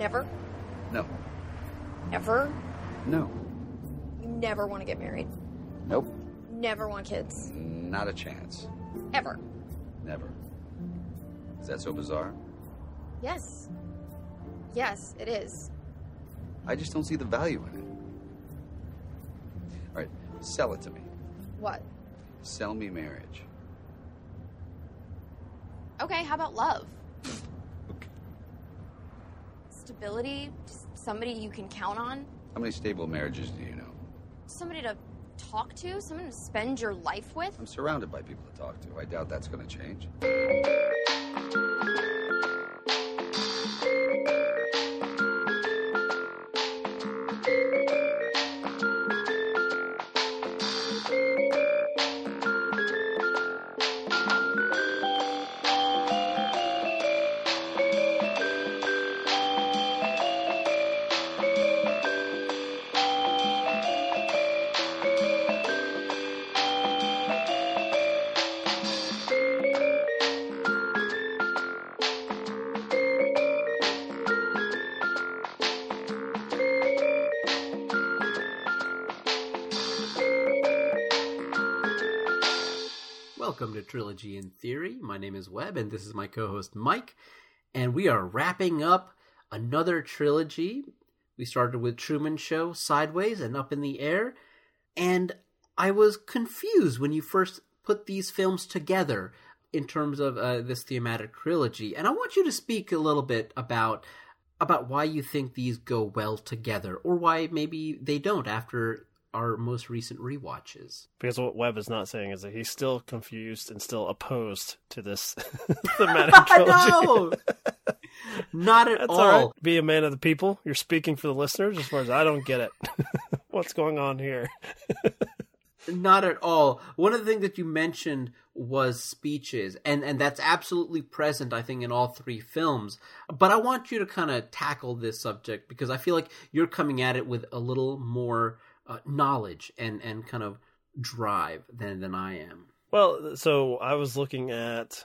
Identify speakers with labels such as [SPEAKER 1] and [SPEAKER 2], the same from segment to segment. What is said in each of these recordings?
[SPEAKER 1] Never?
[SPEAKER 2] No.
[SPEAKER 1] Ever?
[SPEAKER 2] No.
[SPEAKER 1] You never want to get married?
[SPEAKER 2] Nope.
[SPEAKER 1] Never want kids?
[SPEAKER 2] Not a chance.
[SPEAKER 1] Ever?
[SPEAKER 2] Never. Is that so bizarre?
[SPEAKER 1] Yes. Yes, it is.
[SPEAKER 2] I just don't see the value in it. All right, sell it to me.
[SPEAKER 1] What?
[SPEAKER 2] Sell me marriage.
[SPEAKER 1] Okay, how about love? Stability? Just somebody you can count on?
[SPEAKER 2] How many stable marriages do you know?
[SPEAKER 1] Somebody to talk to? Someone to spend your life with?
[SPEAKER 2] I'm surrounded by people to talk to. I doubt that's going to change.
[SPEAKER 3] Welcome to Trilogy in Theory. My name is Webb, and this is my co host Mike. And we are wrapping up another trilogy. We started with Truman Show, Sideways, and Up in the Air. And I was confused when you first put these films together in terms of uh, this thematic trilogy. And I want you to speak a little bit about about why you think these go well together, or why maybe they don't after our most recent rewatches.
[SPEAKER 4] Because what Webb is not saying is that he's still confused and still opposed to this thematic trilogy.
[SPEAKER 3] no, not at
[SPEAKER 4] That's
[SPEAKER 3] all.
[SPEAKER 4] all right. Be a man of the people. You're speaking for the listeners as far as I don't get it. What's going on here?
[SPEAKER 3] Not at all. One of the things that you mentioned was speeches, and and that's absolutely present, I think, in all three films. But I want you to kind of tackle this subject because I feel like you're coming at it with a little more uh, knowledge and and kind of drive than than I am.
[SPEAKER 4] Well, so I was looking at,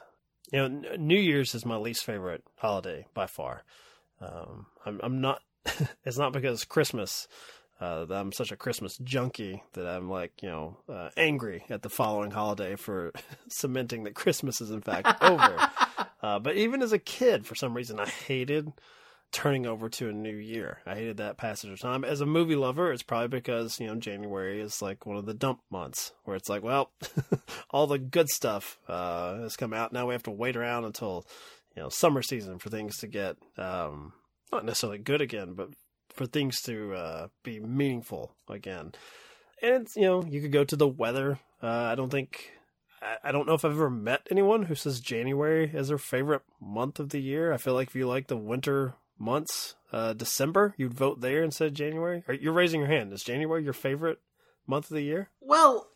[SPEAKER 4] you know, New Year's is my least favorite holiday by far. Um, I'm, I'm not. it's not because Christmas. Uh, that I'm such a Christmas junkie that I'm like, you know, uh, angry at the following holiday for cementing that Christmas is in fact over. uh, but even as a kid, for some reason, I hated turning over to a new year. I hated that passage of time. As a movie lover, it's probably because, you know, January is like one of the dump months where it's like, well, all the good stuff uh, has come out. Now we have to wait around until, you know, summer season for things to get um, not necessarily good again, but for things to uh, be meaningful again. And, you know, you could go to the weather. Uh, I don't think. I- I don't know if I've ever met anyone who says January is their favorite month of the year. I feel like if you like the winter months, uh, December, you'd vote there instead of January. You're raising your hand. Is January your favorite month of the year?
[SPEAKER 3] Well,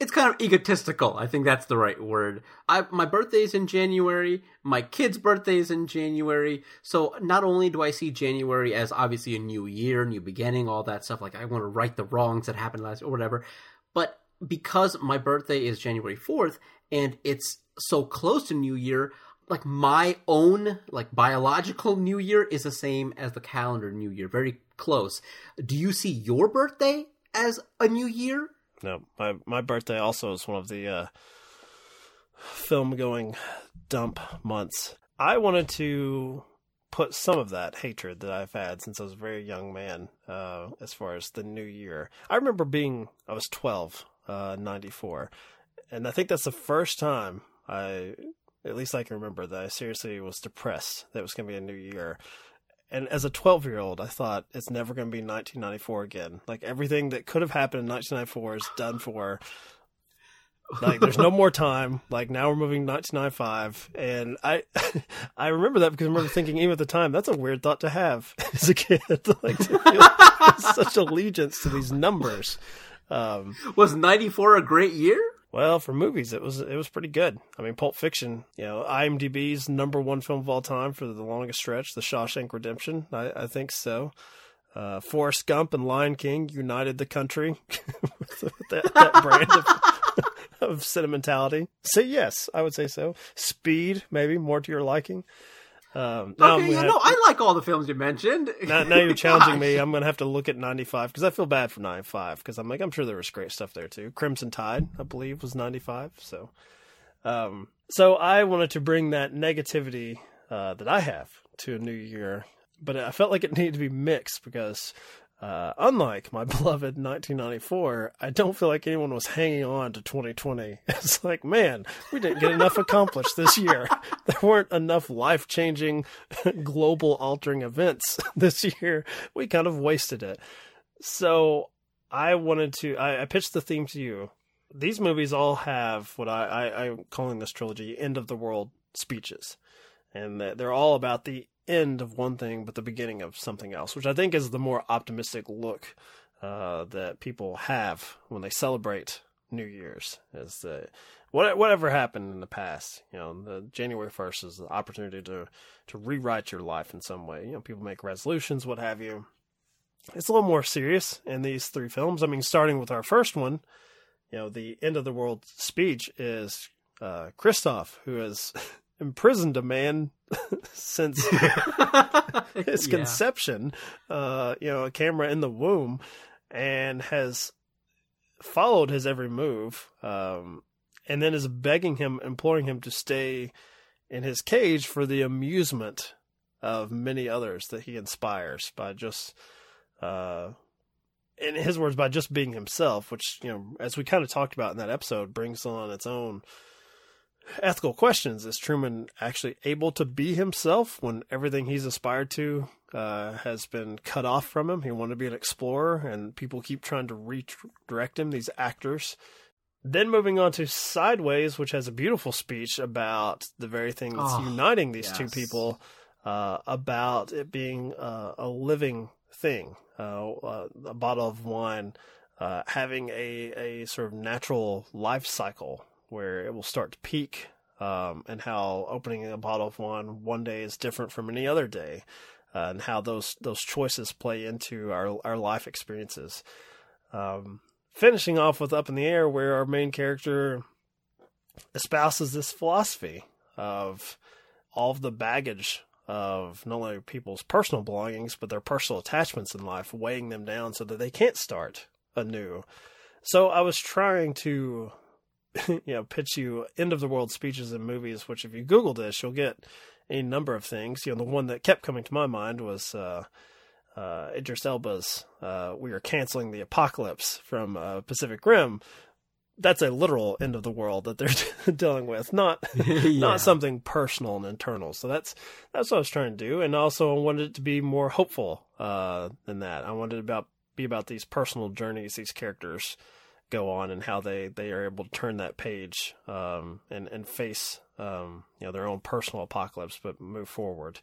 [SPEAKER 3] it's kind of egotistical. I think that's the right word. I my birthday's in January. My kid's birthday's in January. So not only do I see January as obviously a new year, new beginning, all that stuff. Like I want to right the wrongs that happened last or whatever. But because my birthday is January fourth and it's so close to New Year, like my own like biological New Year is the same as the calendar New Year, very close. Do you see your birthday as a new year?
[SPEAKER 4] No, my my birthday also is one of the uh, film going dump months. I wanted to put some of that hatred that I've had since I was a very young man, uh, as far as the new year. I remember being I was twelve, uh, ninety four, and I think that's the first time I, at least I can remember that I seriously was depressed that it was going to be a new year. And as a 12 year old, I thought it's never going to be 1994 again. Like everything that could have happened in 1994 is done for. Like there's no more time. Like now we're moving 1995, and I, I remember that because I remember thinking even at the time that's a weird thought to have as a kid, like such allegiance to these numbers. Um,
[SPEAKER 3] Was 94 a great year?
[SPEAKER 4] Well, for movies, it was it was pretty good. I mean, Pulp Fiction, you know, IMDb's number one film of all time for the longest stretch, The Shawshank Redemption. I, I think so. Uh, Forrest Gump and Lion King united the country with that, that brand of, of sentimentality. So yes, I would say so. Speed, maybe more to your liking. Um,
[SPEAKER 3] okay, yeah,
[SPEAKER 4] have-
[SPEAKER 3] no, I like all the films you mentioned.
[SPEAKER 4] now, now you're challenging me. I'm going to have to look at 95 because I feel bad for 95 because I'm like, I'm sure there was great stuff there too. Crimson Tide, I believe, was 95. So, um, so I wanted to bring that negativity uh, that I have to a new year, but I felt like it needed to be mixed because. Uh, unlike my beloved 1994, I don't feel like anyone was hanging on to 2020. It's like, man, we didn't get enough accomplished this year. There weren't enough life changing, global altering events this year. We kind of wasted it. So I wanted to, I, I pitched the theme to you. These movies all have what I, I, I'm calling this trilogy end of the world speeches. And they're all about the end of one thing, but the beginning of something else, which I think is the more optimistic look uh, that people have when they celebrate New Year's. Is that what, whatever happened in the past, you know, the January first is the opportunity to to rewrite your life in some way. You know, people make resolutions, what have you. It's a little more serious in these three films. I mean, starting with our first one, you know, the end of the world speech is uh, Christof, who has imprisoned a man since his
[SPEAKER 3] Yeah.
[SPEAKER 4] conception, uh, you know, a camera in the womb, and has followed his every move, um, and then is begging him, imploring him to stay in his cage for the amusement of many others that he inspires by just, uh, in his words, by just being himself, which, you know, as we kind of talked about in that episode, brings on its own ethical questions. Is Truman actually able to be himself when everything he's aspired to uh, has been cut off from him? He wanted to be an explorer, and people keep trying to redirect him, these actors. Then moving on to Sideways, which has a beautiful speech about the very thing that's
[SPEAKER 3] Oh,
[SPEAKER 4] uniting these two people, uh, about it being uh, a living thing, uh, uh, a bottle of wine uh, having a, a sort of natural life cycle where it will start to peak, um, and how opening a bottle of wine one day is different from any other day, uh, and how those those choices play into our our life experiences. Um, finishing off with Up in the Air, where our main character espouses this philosophy of all of the baggage of not only people's personal belongings but their personal attachments in life, weighing them down so that they can't start anew. So I was trying to, you know, pitch you end of the world speeches in movies. Which, if you Google this, you'll get a number of things. You know, the one that kept coming to my mind was uh, uh, Idris Elba's uh, "We are canceling the apocalypse" from uh, Pacific Rim. That's a literal end of the world that they're dealing with, not
[SPEAKER 3] Yeah.
[SPEAKER 4] not something personal and internal. So that's that's what I was trying to do, and also I wanted it to be more hopeful uh, than that. I wanted it about be about these personal journeys these characters go on and how they, they are able to turn that page um, and and face um, you know their own personal apocalypse, but move forward.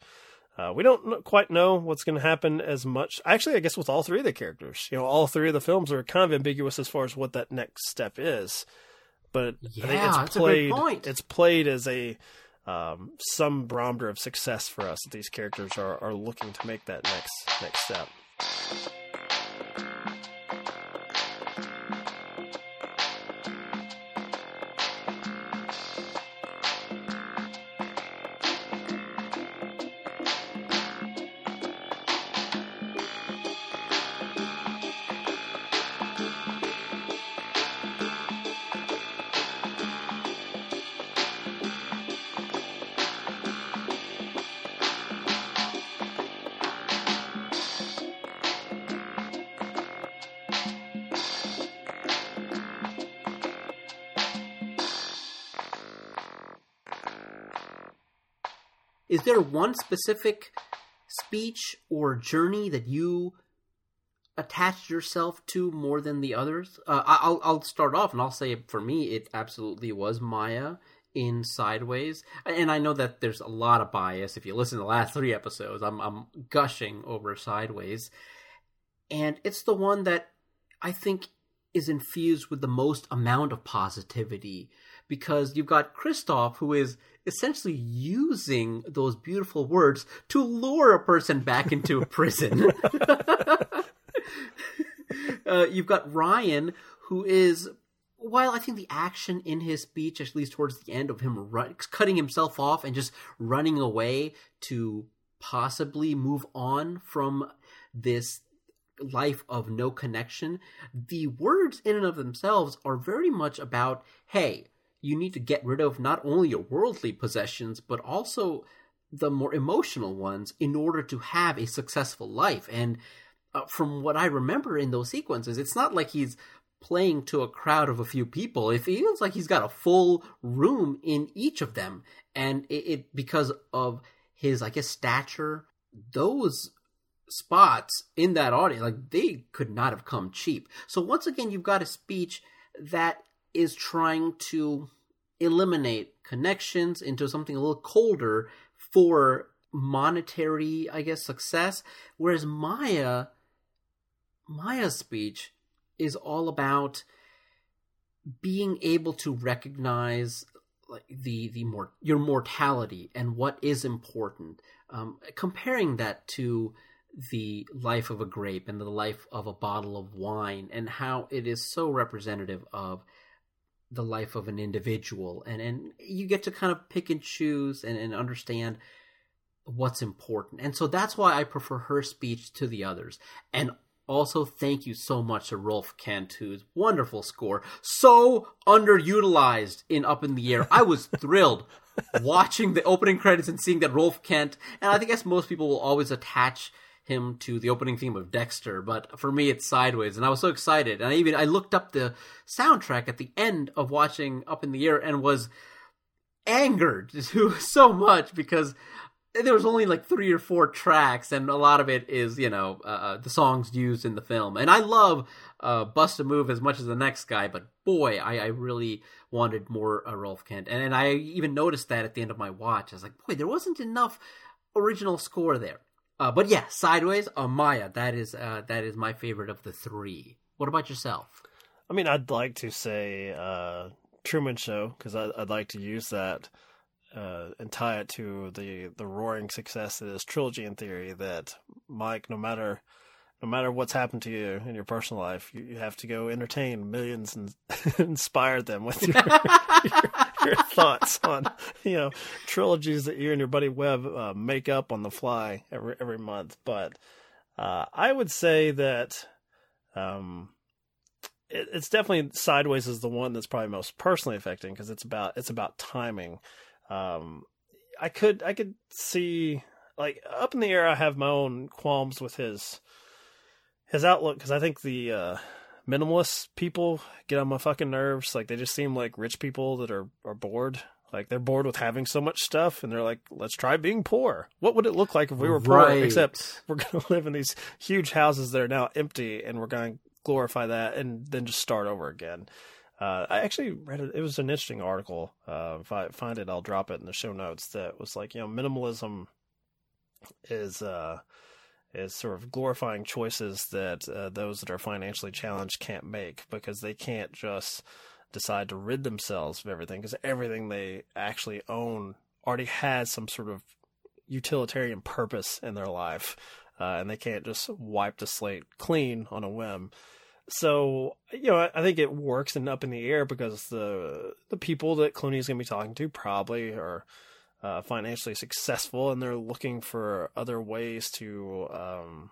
[SPEAKER 4] Uh, we don't quite know what's going to happen as much. Actually, I guess with all three of the characters, you know, all three of the films are kind of ambiguous as far as what that next step is. But I think
[SPEAKER 3] Yeah,
[SPEAKER 4] it's
[SPEAKER 3] that's a good
[SPEAKER 4] played. It's played as a um, some barometer of success for us that these characters are, are looking to make that next next step.
[SPEAKER 3] Is there one specific speech or journey that you attached yourself to more than the others? Uh, I'll I'll start off and I'll say for me it absolutely was Maya in Sideways, and I know that there's a lot of bias. If you listen to the last three episodes, I'm I'm gushing over Sideways, and it's the one that I think is infused with the most amount of positivity because you've got Christof who is essentially using those beautiful words to lure a person back into a prison. uh, you've got Ryan who is while I think the action in his speech, at least towards the end of him run, cutting himself off and just running away to possibly move on from this life of no connection, the words in and of themselves are very much about hey, you need to get rid of not only your worldly possessions, but also the more emotional ones in order to have a successful life. And uh, from what I remember in those sequences, it's not like he's playing to a crowd of a few people. It feels like he's got a full room in each of them, and it, it because of his, I guess, stature, those spots in that audience, like they could not have come cheap. So once again, you've got a speech that is trying to eliminate connections into something a little colder for monetary, I guess, success. Whereas Maya, Maya's speech is all about being able to recognize like the the more your mortality and what is important. Um, comparing that to the life of a grape and the life of a bottle of wine and how it is so representative of the life of an individual. And and you get to kind of pick and choose and, and understand what's important. And so that's why i prefer her speech to the others. And also thank you so much to Rolf Kent's wonderful score so underutilized in up in the air. I was thrilled watching the opening credits and seeing that rolf kent and i think as most people will always attach him to the opening theme of Dexter, but for me it's Sideways, and I was so excited. And I even I looked up the soundtrack at the end of watching Up in the Air and was angered so much because there was only like three or four tracks, and a lot of it is you know uh, uh the songs used in the film. And I love uh, Bust a Move as much as the next guy, but boy, I, I really wanted more uh, Rolf Kent, and, and I even noticed that at the end of my watch. I was like, boy, there wasn't enough original score there. Uh, but yeah, Sideways, uh, Maya. That is uh, that is my favorite of the three. What about yourself?
[SPEAKER 4] I mean, I'd like to say uh, Truman Show because I'd like to use that uh, and tie it to the the roaring success that is trilogy in theory. That Mike, no matter no matter what's happened to you in your personal life, you, you have to go entertain millions and inspire them with your, your, your, thoughts on, you know, trilogies that you and your buddy Webb uh, make up on the fly every every month. But uh, I would say that um, it, it's definitely Sideways is the one that's probably most personally affecting because it's about it's about timing. Um, I could I could see like up in the air. I have my own qualms with his his outlook because I think the uh, minimalist people get on my fucking nerves. Like they just seem like rich people that are are bored. Like they're bored with having so much stuff, and they're like, "Let's try being poor." What would it look like if we were poor?
[SPEAKER 3] Right.
[SPEAKER 4] Except we're going to live in these huge houses that are now empty, and we're going to glorify that, and then just start over again. Uh, I actually read it. It was an interesting article. Uh, if I find it, I'll drop it in the show notes. That was like, you know, minimalism is uh, is sort of glorifying choices that uh, those that are financially challenged can't make because they can't just decide to rid themselves of everything because everything they actually own already has some sort of utilitarian purpose in their life uh, and they can't just wipe the slate clean on a whim. So you know I, think it works and up in the air because the the people that Clooney is going to be talking to probably are uh, financially successful and they're looking for other ways to um,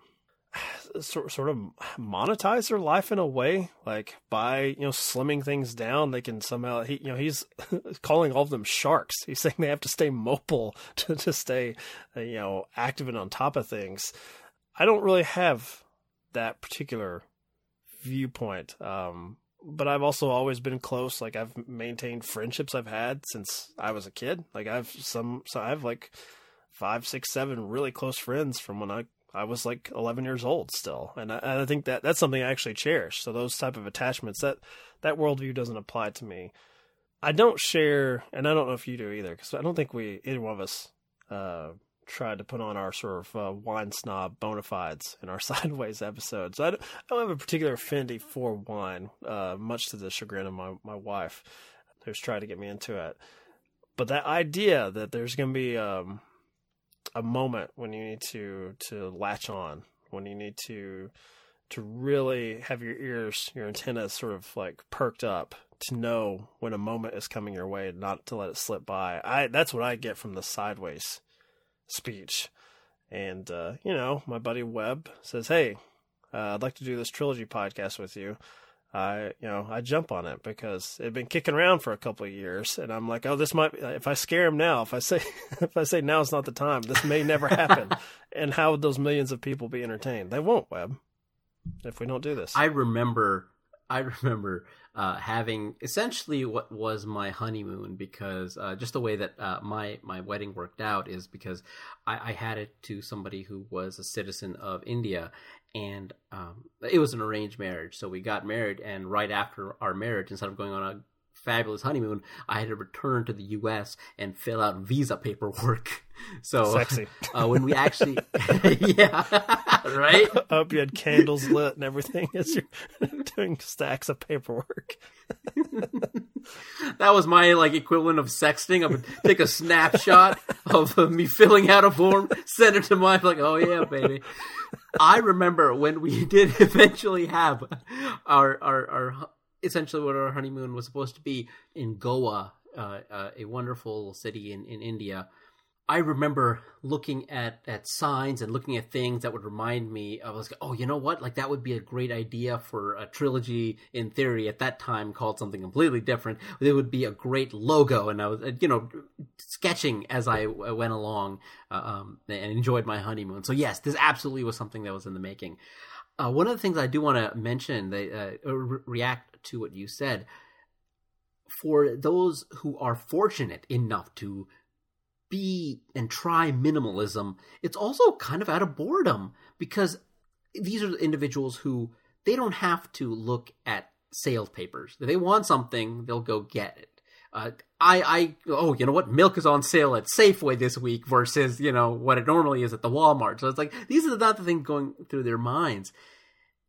[SPEAKER 4] sort sort of monetize their life in a way, like by you know slimming things down. They can somehow he you know he's calling all of them sharks. He's saying they have to stay mobile to to stay uh, you know active and on top of things. I don't really have that particular viewpoint. Um, but I've also always been close. Like I've maintained friendships I've had since I was a kid. Like I've some, so I have like five, six, seven really close friends from when I I was like 11 years old still, and I, and I think that that's something I actually cherish. So those type of attachments that that worldview doesn't apply to me. I don't share, and I don't know if you do either, because I don't think we either one of us uh, tried to put on our sort of uh, wine snob bona fides in our sideways episodes. I don't, I don't have a particular affinity for wine, uh, much to the chagrin of my, my wife, who's tried to get me into it. But that idea that there's going to be um, a moment when you need to to latch on, when you need to to really have your ears, your antennas sort of like perked up to know when a moment is coming your way and not to let it slip by. I that's what I get from the sideways speech. And uh, you know, my buddy Webb says, "Hey, uh, I'd like to do this trilogy podcast with you." I, you know, I jump on it because it'd been kicking around for a couple of years, and I'm like, oh, this might. Be, if I scare him now, if I say, if I say now is not the time, this may never happen. and how would those millions of people be entertained? They won't, Webb, if we don't do this.
[SPEAKER 3] I remember, I remember uh, having essentially what was my honeymoon because uh, just the way that uh, my my wedding worked out is because I, I had it to somebody who was a citizen of India, and um, it was an arranged marriage. So we got married, and right after our marriage, instead of going on a fabulous honeymoon, I had to return to the U.S. and fill out visa paperwork. So
[SPEAKER 4] sexy.
[SPEAKER 3] Uh, when we actually, yeah, right.
[SPEAKER 4] I hope you had candles lit and everything as you're doing stacks of paperwork.
[SPEAKER 3] that was my like equivalent of sexting. I would take a snapshot of uh, me filling out a form, send it to my like, oh yeah, baby. I remember when we did eventually have our our our essentially what our honeymoon was supposed to be in Goa, uh, uh, a wonderful city in in India. I remember looking at, at signs and looking at things that would remind me. I was, oh, you know what? Like that would be a great idea for a trilogy in theory at that time called something completely different. It would be a great logo, and I was, you know, sketching as I went along uh, um, and enjoyed my honeymoon. So yes, this absolutely was something that was in the making. Uh, one of the things I do want to mention, that uh, re- react to what you said. For those who are fortunate enough to be and try minimalism, it's also kind of out of boredom because these are the individuals who they don't have to look at sales papers. If they want something, they'll go get it. Uh, I, I, oh, you know what? Milk is on sale at Safeway this week versus, you know, what it normally is at the Walmart. So it's like, these are not the things going through their minds.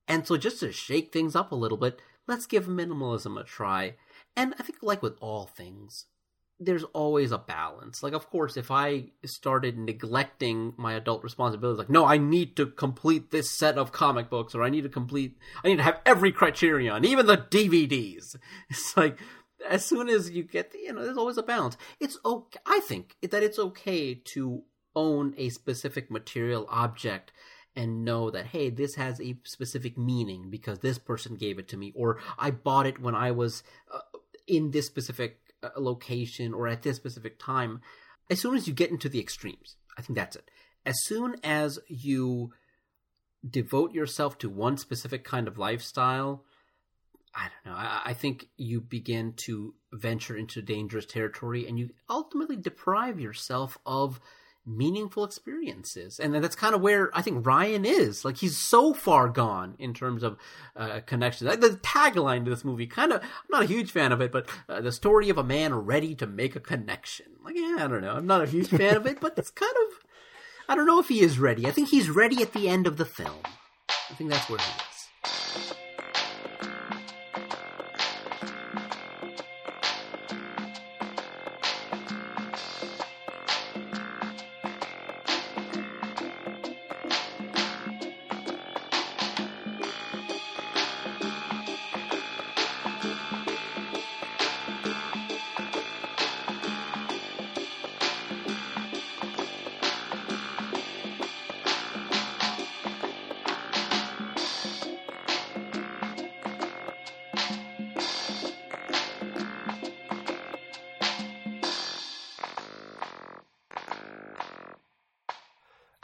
[SPEAKER 3] And so just to shake things up a little bit, let's give minimalism a try. And I think, like with all things, there's always a balance. Like, of course, if I started neglecting my adult responsibilities, like, no, I need to complete this set of comic books, or I need to complete, I need to have every criterion, even the DVDs. It's like, as soon as you get, the, you know, there's always a balance. It's okay, I think that it's okay to own a specific material object and know that hey this has a specific meaning because this person gave it to me or i bought it when i was uh, in this specific location or at this specific time. As soon as you get into the extremes, I think that's it. As soon as you devote yourself to one specific kind of lifestyle, I don't know. I, I, think you begin to venture into dangerous territory and you ultimately deprive yourself of meaningful experiences. And that's kind of where I think Ryan is. Like he's so far gone in terms of uh, connections. The tagline to this movie, kind of, I'm not a huge fan of it, but uh, the story of a man ready to make a connection. Like, yeah, I don't know. I'm not a huge fan of it, but it's kind of, I don't know if he is ready. I think he's ready at the end of the film. I think that's where he is.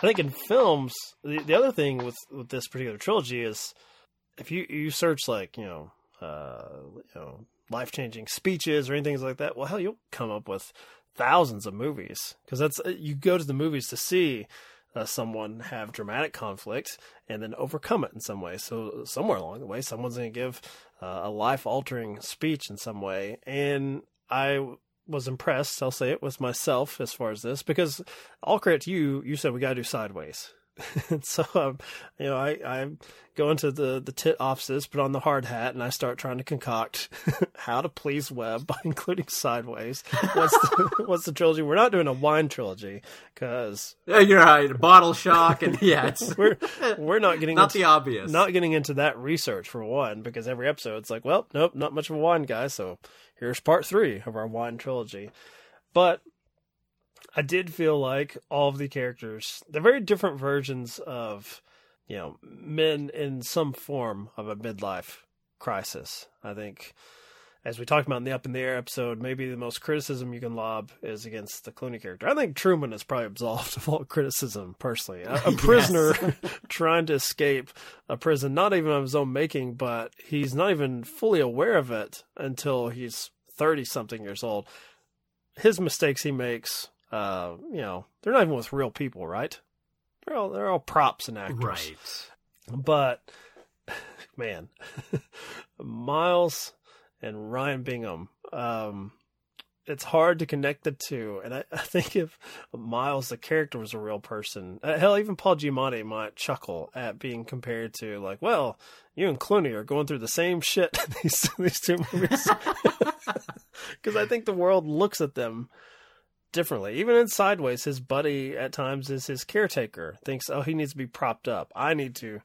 [SPEAKER 4] I think in films, the, the other thing with, with this particular trilogy is if you, you search like, you know, uh, you know, life changing speeches or anything like that, well, hell, you'll come up with thousands of movies because that's uh, you go to the movies to see uh, someone have dramatic conflict and then overcome it in some way. So somewhere along the way, someone's going to give uh, a life altering speech in some way, and I was impressed, I'll say it, with myself as far as this, because all credit to you, you said we got to do sideways. and so um, you know, I, I go into the the tit offices, put on the hard hat, and I start trying to concoct how to please Webb by including Sideways. What's the, what's the trilogy? We're not doing a wine trilogy because
[SPEAKER 3] Yeah, You're right. Bottle shock, and yeah, it's
[SPEAKER 4] we're we're not getting
[SPEAKER 3] not
[SPEAKER 4] into,
[SPEAKER 3] the obvious.
[SPEAKER 4] not getting into that research for one, because every episode it's like, well, nope, not much of a wine guy. So here's part three of our wine trilogy. But I did feel like all of the characters, they're very different versions of, you know, men in some form of a midlife crisis. I think, as we talked about in the Up in the Air episode, maybe the most criticism you can lob is against the Clooney character. I think Truman is probably absolved of all criticism, personally. A, a prisoner trying to escape a prison, not even of his own making, but he's not even fully aware of it until he's 30 something years old. His mistakes he makes, uh, you know, they're not even with real people, right? They're all, they're all props and actors.
[SPEAKER 3] right.
[SPEAKER 4] But man, Miles and Ryan Bingham, um, it's hard to connect the two. And I, I think if Miles, the character, was a real person, uh, hell, even Paul Giamatti might chuckle at being compared to like, well, you and Clooney are going through the same shit these these two movies. Because I think the world looks at them differently. Even in Sideways, his buddy at times is his caretaker. Thinks, oh, he needs to be propped up. I need to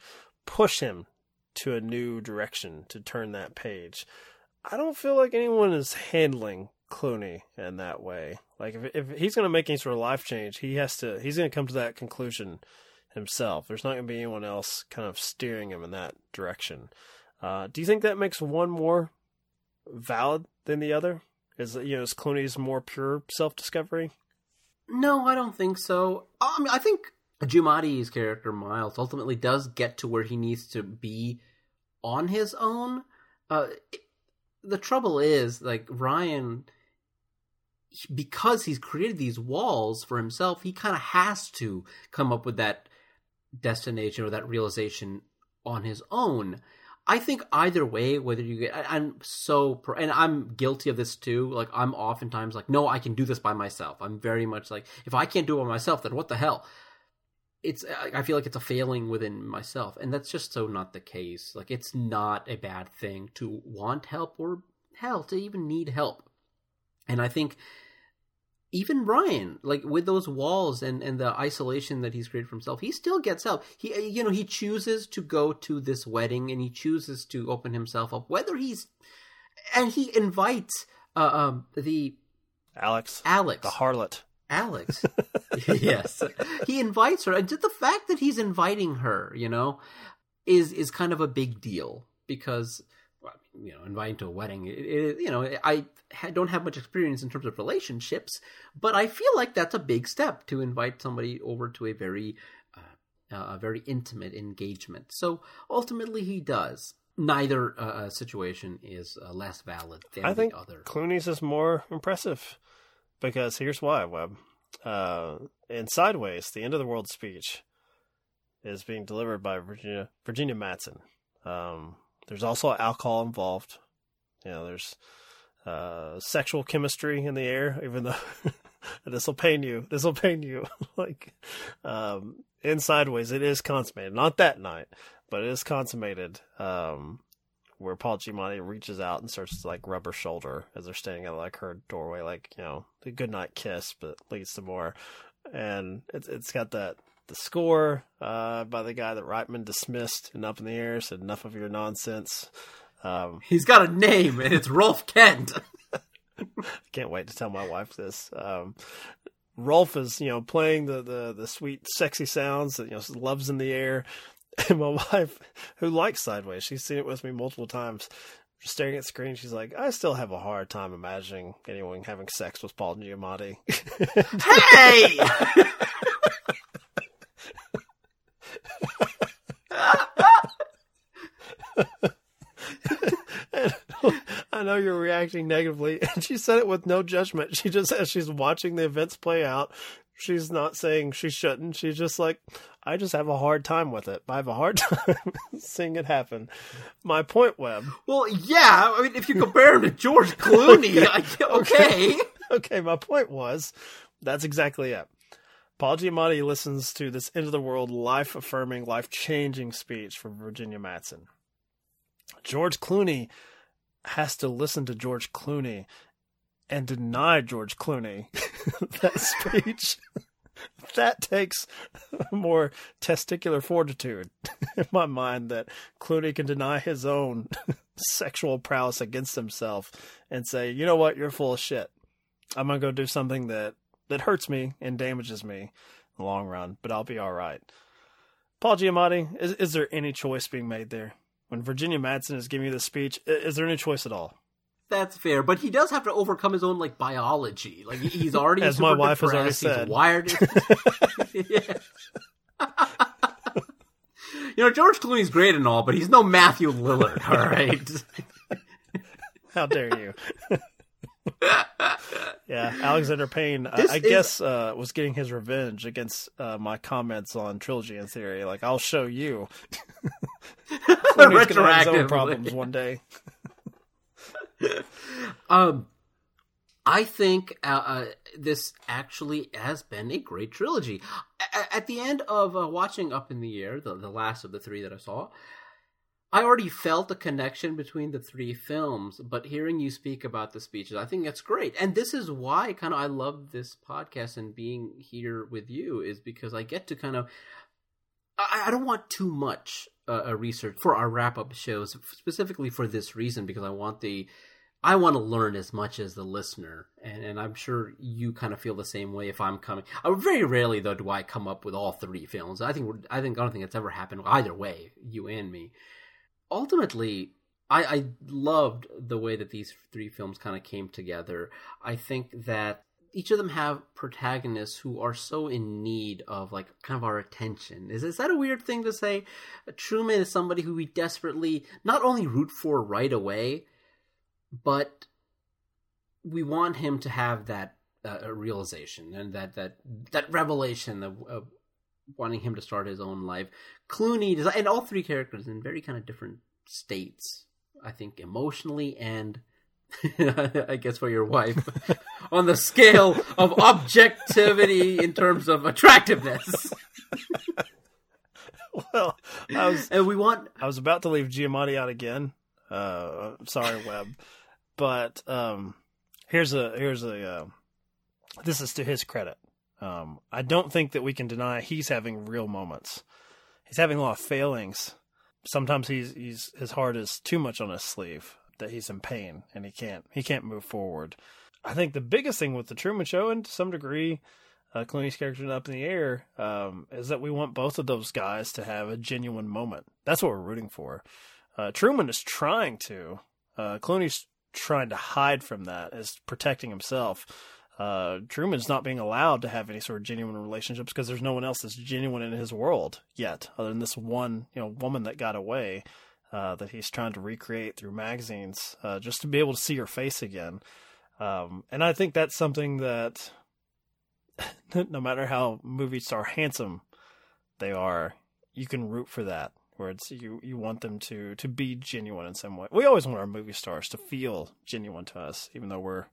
[SPEAKER 4] push him to a new direction to turn that page. I don't feel like anyone is handling Clooney in that way. Like if if he's going to make any sort of life change, he has to. He's going to come to that conclusion himself. There's not going to be anyone else kind of steering him in that direction. Uh, do you think that makes one more valid than the other? Is you know is Clooney's more pure self discovery?
[SPEAKER 3] No, I don't think so. I mean, I think Giamatti's character Miles ultimately does get to where he needs to be on his own. Uh, the trouble is, like Ryan, because he's created these walls for himself, he kind of has to come up with that destination or that realization on his own. I think either way, whether you get, I- I'm so, and I'm guilty of this too. Like, I'm oftentimes like, no, I can do this by myself. I'm very much like, if I can't do it by myself, then what the hell? It's, I feel like it's a failing within myself. And that's just so not the case. Like, it's not a bad thing to want help or hell, to even need help. And I think even Ryan, like with those walls and, and the isolation that he's created for himself, he still gets help. He, you know, he chooses to go to this wedding and he chooses to open himself up. Whether he's, and he invites uh, um, the
[SPEAKER 4] Alex,
[SPEAKER 3] Alex,
[SPEAKER 4] the harlot.
[SPEAKER 3] Alex, yes, he invites her, and the fact that he's inviting her, you know, is is kind of a big deal because well, you know, inviting to a wedding, it, it, you know, I don't have much experience in terms of relationships, but I feel like that's a big step to invite somebody over to a very, uh, uh, a very intimate engagement. So ultimately, he does. Neither uh, situation is uh, less valid than
[SPEAKER 4] I think
[SPEAKER 3] the other.
[SPEAKER 4] Clooney's is more impressive because here's why, Webb. Uh, in Sideways, the end of the world speech is being delivered by Virginia Virginia Madsen. Um, there's also alcohol involved. You know, there's uh, sexual chemistry in the air, even though this will pain you. This will pain you. like um, in Sideways, it is consummated. Not that night, but it is consummated. Um, where Paul Giamatti reaches out and starts to like rub her shoulder as they're standing at like her doorway, like you know, the goodnight kiss, but leads to more. And it's it's got that the score uh, by the guy that Reitman dismissed and up in the air said enough of your nonsense. Um,
[SPEAKER 3] He's got a name, and it's Rolf Kent.
[SPEAKER 4] I can't wait to tell my wife this. Um, Rolf is, you know, playing the, the, the sweet, sexy sounds that, you know, loves in the air. And my wife, who likes Sideways, she's seen it with me multiple times, staring at the screen. She's like, I still have a hard time imagining anyone having sex with Paul Giamatti.
[SPEAKER 3] hey!
[SPEAKER 4] I know you're reacting negatively. And she said it with no judgment. She just, as she's watching the events play out, she's not saying she shouldn't. She's just like, I just have a hard time with it. I have a hard time seeing it happen. My point, Webb.
[SPEAKER 3] Well, yeah. I mean, if you compare him to George Clooney, I, okay.
[SPEAKER 4] Okay, my point was that's exactly it. Paul Giamatti listens to this end of the world, life affirming, life changing speech from Virginia Madsen. George Clooney has to listen to George Clooney and deny George Clooney that speech. that takes more testicular fortitude in my mind that Clooney can deny his own sexual prowess against himself and say, you know what, you're full of shit. I'm gonna go do something that that hurts me and damages me in the long run, but I'll be all right. Paul Giamatti, is, is there any choice being made there? When Virginia Madsen is giving you this speech, is there any choice at all?
[SPEAKER 3] That's fair, but he does have to overcome his own like biology. Like he's already
[SPEAKER 4] as my wife has already said,
[SPEAKER 3] he's wired. you know, George Clooney's great and all, but he's no Matthew Lillard. All right.
[SPEAKER 4] How dare you? yeah, Alexander Payne, I,
[SPEAKER 3] is-
[SPEAKER 4] guess, uh, was getting his revenge against uh, my comments on trilogy and theory. Like, I'll show you. Clooney's gonna have his own
[SPEAKER 3] Retroactively.
[SPEAKER 4] problems one day.
[SPEAKER 3] Um, I think uh, uh, this actually has been a great trilogy. A- at the end of uh, watching Up in the Air, the, the last of the three that I saw, I already felt a connection between the three films. But hearing you speak about the speeches, I think that's great. And this is why kind of I love this podcast and being here with you is because I get to kind of. I, I don't want too much uh, uh, research for our wrap up shows, specifically for this reason, because I want the I want to learn as much as the listener, and, and I'm sure you kind of feel the same way. If I'm coming, uh, very rarely though do I come up with all three films. I think I think I don't think it's ever happened either way, you and me. Ultimately, I, I loved the way that these three films kind of came together. I think that each of them have protagonists who are so in need of like kind of our attention. Is is that a weird thing to say? Truman is somebody who we desperately not only root for right away, but we want him to have that uh, realization and that that that revelation of, of wanting him to start his own life. Clooney and all three characters in very kind of different states. I think emotionally and I guess for your wife on the scale of objectivity in terms of attractiveness.
[SPEAKER 4] Well, I was
[SPEAKER 3] And we want
[SPEAKER 4] I was about to leave Giamatti out again. Uh, sorry, Webb, but um, here's a here's a uh, this is to his credit. Um, I don't think that we can deny he's having real moments. He's having a lot of failings. Sometimes he's he's his heart is too much on his sleeve that he's in pain and he can't he can't move forward. I think the biggest thing with the Truman Show, and to some degree, uh, Clooney's character Up in the Air, um, is that we want both of those guys to have a genuine moment. That's what we're rooting for. Uh, Truman is trying to. Uh, Clooney's trying to hide from that, is protecting himself. Uh, Truman's not being allowed to have any sort of genuine relationships because there's no one else that's genuine in his world yet, other than this one, you know, woman that got away. Uh, that he's trying to recreate through magazines, uh, just to be able to see her face again. Um, and I think that's something that no matter how movie star handsome they are, you can root for that. Where it's you, you want them to to be genuine in some way. We always want our movie stars to feel genuine to us, even though we're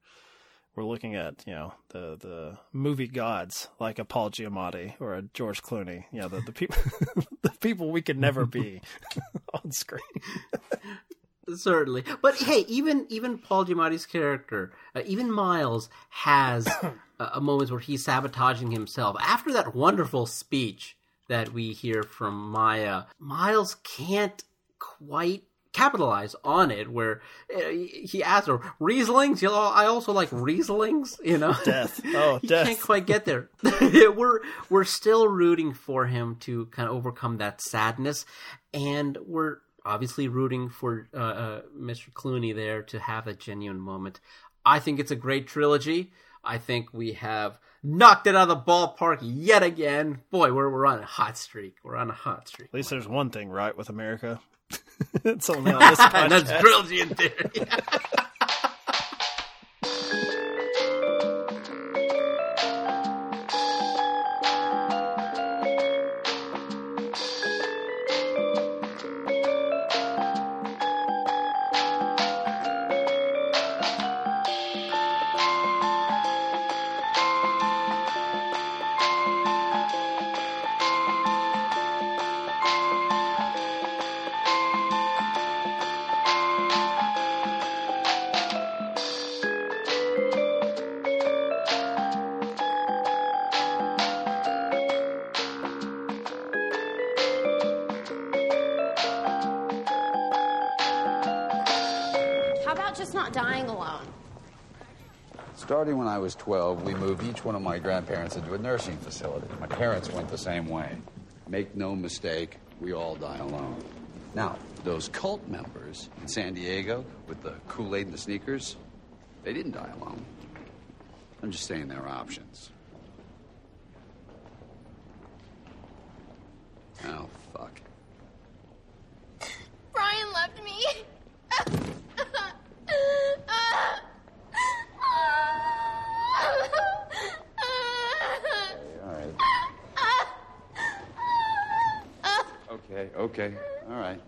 [SPEAKER 4] we're looking at you know the the movie gods like a Paul Giamatti or a George Clooney. You know the the people the people we could never be on screen.
[SPEAKER 3] Certainly, but hey, even even Paul Giamatti's character, uh, even Miles has moments where he's sabotaging himself. After that wonderful speech that we hear from Maya, Miles can't quite capitalize on it. Where uh, he asks her Rieslings, you know, I also like Rieslings, you know,
[SPEAKER 4] Death. Oh,
[SPEAKER 3] he
[SPEAKER 4] death.
[SPEAKER 3] can't quite get there. we're we're still rooting for him to kind of overcome that sadness, and we're obviously rooting for uh, uh, Mr. Clooney there to have a genuine moment. I think it's a great trilogy. I think we have knocked it out of the ballpark yet again. Boy, we're we're on a hot streak. We're on a hot streak.
[SPEAKER 4] At least there's one thing right with America. it's only on this
[SPEAKER 3] And that's brilliant theory.
[SPEAKER 1] just not dying alone?
[SPEAKER 2] Starting when I was 12, we moved each one of my grandparents into a nursing facility. My parents went the same way. Make no mistake, we all die alone. Now, those cult members in San Diego with the Kool Aid and the sneakers, they didn't die alone. I'm just saying there are options. Oh, fuck.
[SPEAKER 1] Brian left me.
[SPEAKER 2] All right. Okay, okay, all right.